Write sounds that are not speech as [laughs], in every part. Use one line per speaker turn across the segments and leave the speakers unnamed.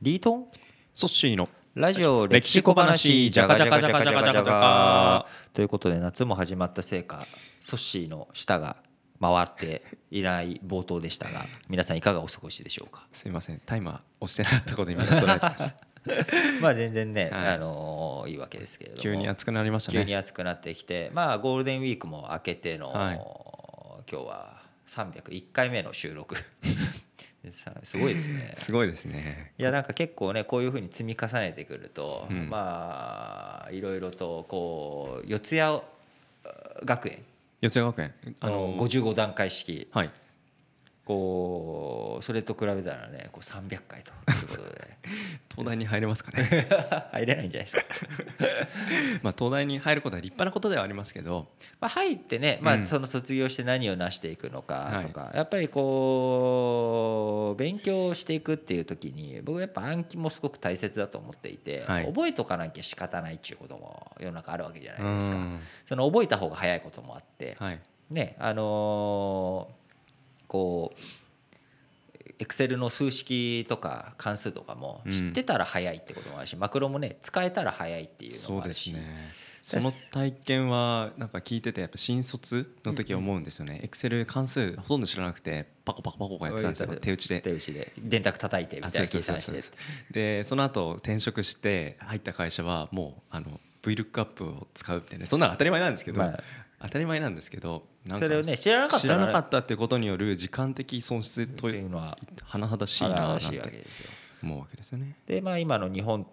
リートン？
ソッシーの。
ラジオ歴
歴史小
話
話
じゃがじゃがじ
じゃ
ゃがじゃがじゃ
がじゃがじゃが
がということで夏も始まったせいかソッシーの舌が回っていない冒頭でしたが [laughs] 皆さんいかがお過ごしでしょうか？
すいません。タイマー押してなかったことに今ました。[laughs]
まあ全然ね、
はい。
あのーいいわけですけれども。
急に暑くなりましたね。
急に暑くなってきてまあゴールデンウィークも明けての、
はい。
今日は301回目の収録さすごいですね。[laughs]
すごいですね。
いやなんか結構ねこういうふうに積み重ねてくると、
うん。
まあいろいろとこう四谷学園。
四谷学園。あ
の55段階式。
はい
こうそれと比べたらねこう300回ということで。[laughs]
東大に入れますかね。[laughs]
入れないんじゃないですか。[laughs]
まあ東大に入ることは立派なことではありますけど
まあ、入ってね、まあ、
うん。
その卒業して何を成していくのか
はい。
とか、やっぱりこう勉強していくっていう時に僕はやっぱ暗記もすごく大切だと思っていて、
はい。
覚えとかなきゃ仕方ないっていうことも世の中あるわけじゃないですか。
うん。
その覚えた方が早いこともあって、
はい。
ねあのーこうエクセルの数式とか関数とかも
うん。
知ってたら早いってこともあるし、マクロもね使えたら早いっていうの
そうです
もあるし。
ねその体験はなんか聞いててやっぱ新卒の時は思うんですよね。エクセル関数ほとんど知らなくてパコパコパコやってたんですよ。手打ちで。
手打ちで。電卓叩いてみたいな計算して。
でその後転職して入った会社はもうあの VLOOKUP を使うみたいな。そんなの当たり前なんですけど、
まあ
当たり前なんですけどなんか
それをね知らなかったら
知らなかったっていうことによる時間的損失と
いうのは
甚だしいななん
新しいわけ
て。思うわけですよね。
でまあ今の日本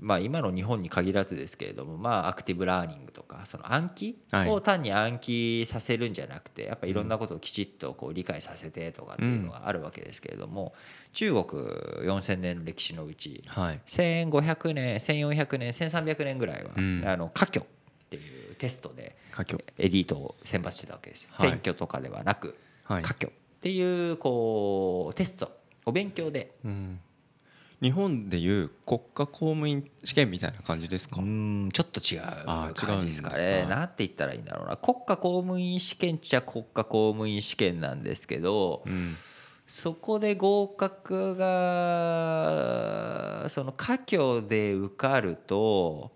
まあ今の日本に限らずですけれどもまあアクティブラーニングとかその暗記
はい
を単に暗記させるんじゃなくてやっぱいろんなことをきちっとこう理解させてとかっていうのがあるわけですけれども中国4,000年の歴史のうち
はい
1,500年1,400年1,300年ぐらいは
うん
あの科挙っていうテストでエリートを選抜してたわけです
はい。
選挙とかではなく
はい。
科挙。っていうこうテスト。お勉強で。
うん。日本でいう国家公務員試験みたいな感じですか、
うんちょっと違う感じですかね。なんて言ったらいいんだろうな。国家公務員試験っちゃ国家公務員試験なんですけど
うん。
そこで合格がその科挙で受かると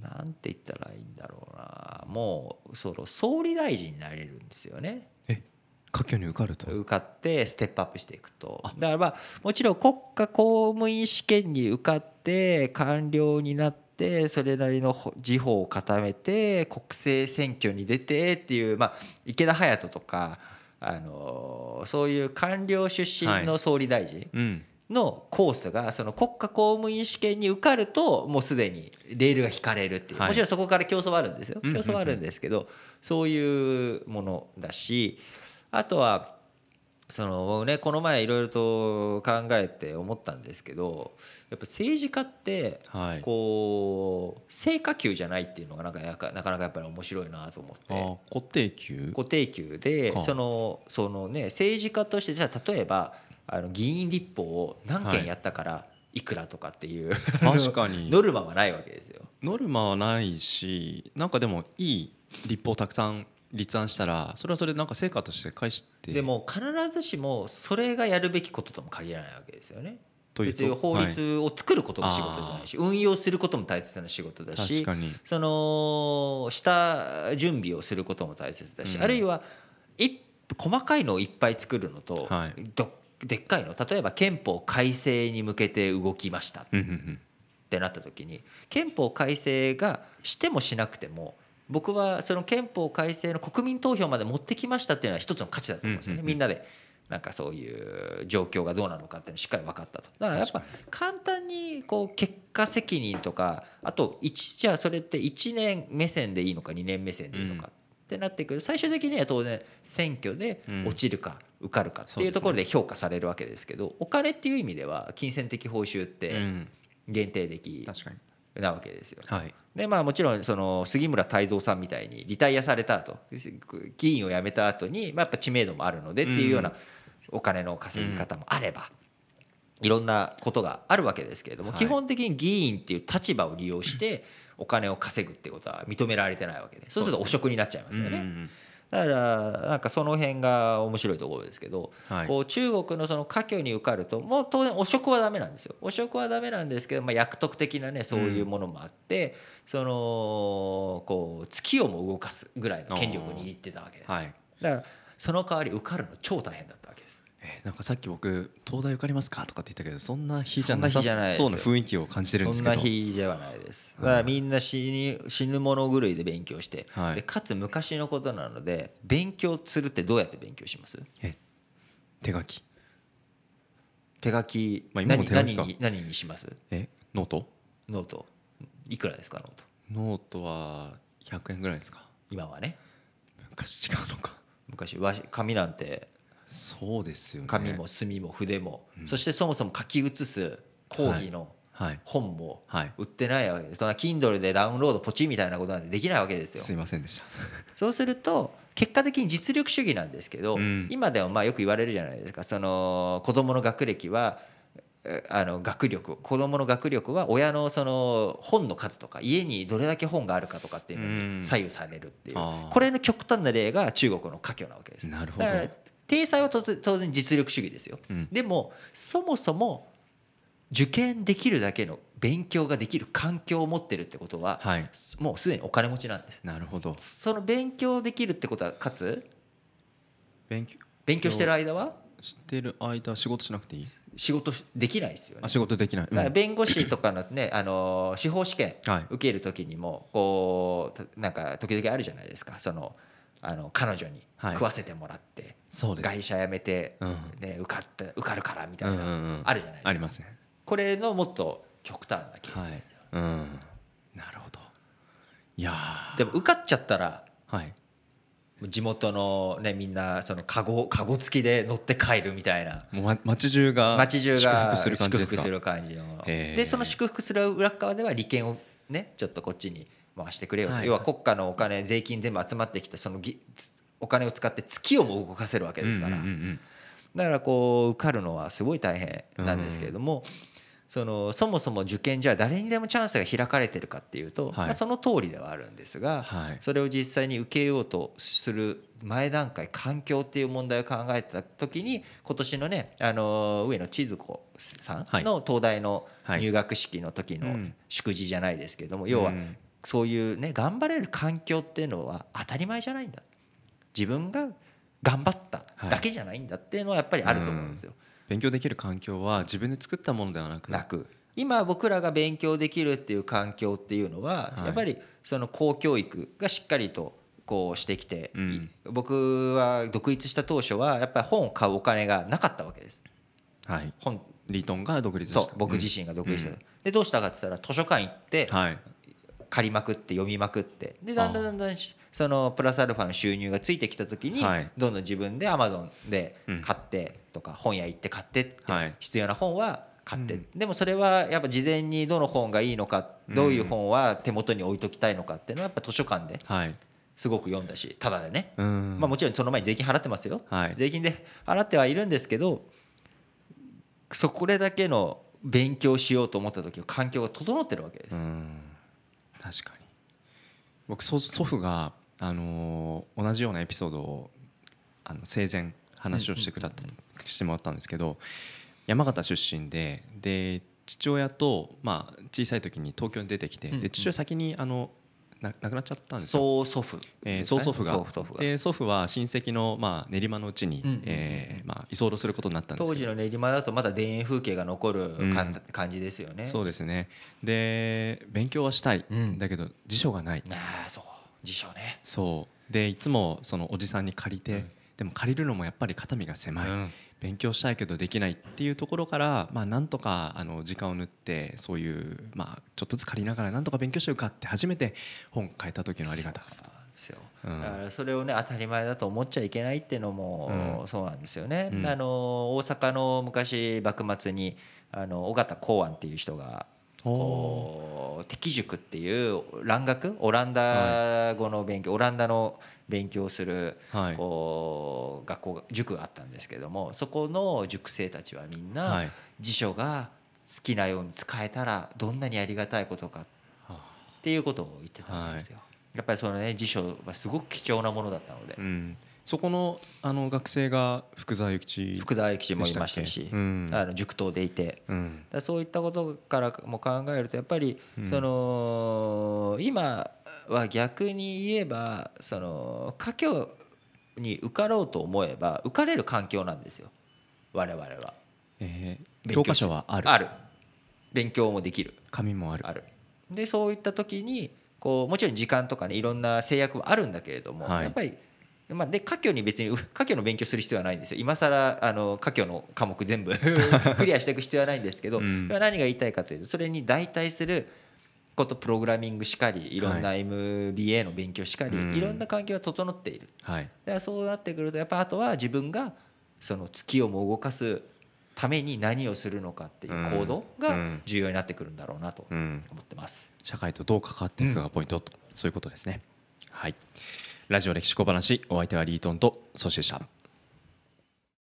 なんて言ったらいいんだろうな。もうその総理大臣になれるんですよね。
え科挙に受かると？
受かってステップアップしていくと。だからまあもちろん国家公務員試験に受かって官僚になってそれなりの自法を固めて国政選挙に出てっていうまあ池田隼人とかあのそういう官僚出身の総理大臣
うん
のコースがその国家公務員試験に受かるともうすでにレールが引かれるっていう。
はい。
もちろんそこから競争はあるんですよ。競争はあるんですけどそういうものだしあとはそのねこの前いろいろと考えて思ったんですけどやっぱ政治家って
はい。
こう成果給じゃないっていうのがなんかなかなかやっぱり面白いなと思って。
あ固定給？
固定給で
か
そのそのね政治家としてじゃあ例えばあの議員立法を何件やったからいくらとかっていう、
確かに。[laughs]
ノルマはないわけですよ。
ノルマはないしなんかでもいい立法をたくさん立案したらそれはそれでなんか成果として返して。
でも必ずしもそれがやるべきこととも限らないわけですよね。
というと。
別に法律を作ることも仕事じゃないし、運用することも大切な仕事だしそのした準備をすることも大切だし、
うん。
あるいは一細かいのをいっぱい作るのと、
はい。
どでっかいの。例えば憲法改正に向けて動きました。ってなった時に憲法改正がしてもしなくても僕はその憲法改正の国民投票まで持ってきましたっていうのは一つの価値だと思うんですよね、みんなで。なんかそういう状況がどうなのかっていうのしっかり分かったと。だからやっぱ簡単にこう結果責任とかあと1じゃあそれって1年目線でいいのか2年目線でいいのかってなってくる。最終的には当然選挙で落ちるか受かるかっていうところで評価されるわけですけどお金っていう意味では金銭的報酬って
うん。
限定的なわけですよ。
はい。
でまあもちろんその杉村太蔵さんみたいにリタイアされた後議員を辞めた後にまあやっぱ知名度もあるのでっていうようなお金の稼ぎ方もあればいろんなことがあるわけですけれども
はい。
基本的に議員っていう立場を利用してお金を稼ぐってことは認められてないわけでそうすると汚職になっちゃいますよね。
うんうん
だからなんかその辺が面白いところですけど、
はい。
こう中国のその科挙に受かるともう当然汚職はダメなんですよ。汚職はダメなんですけど、まあ、役得的なねそういうものもあって、そのこう月をも動かすぐらいの権力を握ってたわけです、
はい。
だからその代わり受かるの超大変だったわけ
えーなんかさっき僕東大受かりますか？とかって言ったけどそんな日じゃなさ
そ
うな雰囲気を感じてるんです
そん
けど
な日ではないです。だからみんな死に死ぬ物狂いで勉強して、
はい。
でかつ昔のことなので勉強するってどうやって勉強します？
え手書き。
手書き,、
まあ今も
何
手書きか。
何に何にします？
えノート？
ノート。いくらですかノート？
ノートは100円ぐらいですか。
今はね。
昔違うのか。
昔紙なんて
そうですよね。
紙も墨も筆も、そしてそもそも書き写す講義の
はい。
本も
はい。
売ってないわけです。そんな Kindle でダウンロードポチみたいなことなんてできないわけですよ。
すいませんでした。[laughs]
そうすると結果的に実力主義なんですけど、
うん。
今でもまあよく言われるじゃないですか。その子供の学歴はえあの学力子供の学力は親のその本の数とか家にどれだけ本があるかとかっていうの
うん。
に左右されるっていう。これの極端な例が中国の科挙なわけです。
なるほど
体裁は当然実力主義ですよ。
うん。
でもそもそも受験できるだけの勉強ができる環境を持ってるってことは、
はい。
もうすでにお金持ちなんです。
なるほど。
その勉強できるってことはかつ？
勉強？
勉強してる間は？
してる間仕事しなくていい？
仕事できないですよね。
あ。仕事できない、うん。
だから弁護士とかのね、あの司法試験
はい。
受ける時にもこうたなんか時々あるじゃないですか。そのあの彼女に
はい。
食わせてもらって、
そうです。
会社辞めて、
うん。
ね、受かった受かるからみたいな、あるじゃないですか。
ありますね。
これのもっと極端なケースですよ、
はい。うん。なるほど。いやー。
でも受かっちゃったら
はい。
地元のねみんなそのカゴカゴ付きで乗って帰るみたいな。
もうま街中が
街中が
祝福する感じ
の。でその祝福する裏側では利権をねちょっとこっちに回してくれよ。と、
はい。
要は国家のお金税金全部集まってきたそのぎお金を使って月をも動かせるわけですから、だからこう受かるのはすごい大変なんですけれども、そのそもそも受験じゃ誰にでもチャンスが開かれてるかっていうと、
はい。
まあ、その通りではあるんですが、
はい。
それを実際に受けようとする前段階環境っていう問題を考えた時に今年のねあの上野千鶴子さ
はい。
んの東大の
はい。
入学式の時の
うん。
祝辞じゃないですけども要は
うん
そういうね頑張れる環境っていうのは当たり前じゃないんだ。自分が頑張っただけじゃないんだっていうのはやっぱりあると思うんですよ。
勉強できる環境は自分で作ったものではなく。
なく。今僕らが勉強できるっていう環境っていうのは
はい。
やっぱりその公教育がしっかりとこうしてきて、
うん。
僕は独立した当初はやっぱり本を買うお金がなかったわけです。
はい。
本。
リートンが独立した。
そう僕自身が独立した、
うん。
でどうしたかって言ったら図書館行って
はい
借りまくって読みまくって。でだんだんだんだんしそのプラスアルファの収入がついてきた時に
はい。
どんどん自分でアマゾンで
うん。
買ってとか本屋行って買ってって
はい。
必要な本は買って。でもそれはやっぱ事前にどの本がいいのかどういう本は手元に置いときたいのかっていうのはやっぱ図書館で
はい。
すごく読んだしただでね。
うん。
まあもちろんその前に税金払ってますよ。
はい。
税金で払ってはいるんですけどそこれだけの勉強しようと思った時は環境が整ってるわけです。
うん確かに。僕祖祖父が、あのー同じようなエピソードをあの生前話をしてくだしてもらったんですけど山形出身でで父親と、まあ、小さい時に東京に出てきて、で父親先にあのな亡くなっちゃったんですよ。
曽祖父
えー曽祖父が。で祖父は親戚の、まあ、練馬のうちに、
うん。うんうん
えーまあ、居候することになったんです
当時の練馬だとまだ田園風景が残るかん
うん。
感じですよね。
そうですね。で勉強はしたい、
うん。
だけど辞書がない。
ああそう。辞書ね。
そう。でいつもそのおじさんに借りて、でも借りるのもやっぱり肩身が狭い、
うん
勉強したいけどできないっていうところから、まあ、なんとかあの時間を縫ってそういう、まあ、ちょっとずつ借りながらなんとか勉強して受かって初めて本変えた時のありがたさ
だからそれをね当たり前だと思っちゃいけないっていうのも
うん。
そうなんですよね。
うん。
あの大阪の昔幕末にあの尾形公安っていう人がこう敵塾っていう蘭学？オランダ語の勉強、オランダの勉強をする
はい。
こう学校が塾があったんですけどもそこの塾生たちはみん
は
ない。辞書が好きなように使えたらどんなにありがたいことか
はあ
っていうことを言ってたんですよ。やっぱりそのね辞書はすごく貴重なものだったので、
うん、そこのあの学生が福沢諭吉
福沢諭吉もいましたし、
うん。
あの塾頭でいて。
うん。
だそういったことからも考えるとやっぱりその今は逆に言えばその家境に受かろうと思えば受かれる環境なんですよ。我々は。
えー教科書はある。
ある。勉強もできる。
紙もある。
ある。でそういった時にこうもちろん時間とかねいろんな制約はあるんだけれども、
はい。
やっぱりまあ、で家境に別にう [laughs] 家境の勉強する必要はないんですよ。今更あの家境の科目全部 [laughs] クリアしていく必要はないんですけど、
うん。
何が言いたいかというとそれに代替することプログラミングしかりいろんな MBA の勉強しかり、
うん。
いろんな環境は整っている
はい。
だからそうなってくるとやっぱあとは自分がその月をも動かすために何をするのかっていう行動が
うん。
重要になってくるんだろうなと
うん。
思ってます。
社会とどう関わっていくかがポイントと、そういうことですね。はいラジオ歴史小話お相手はリートンとソシでした。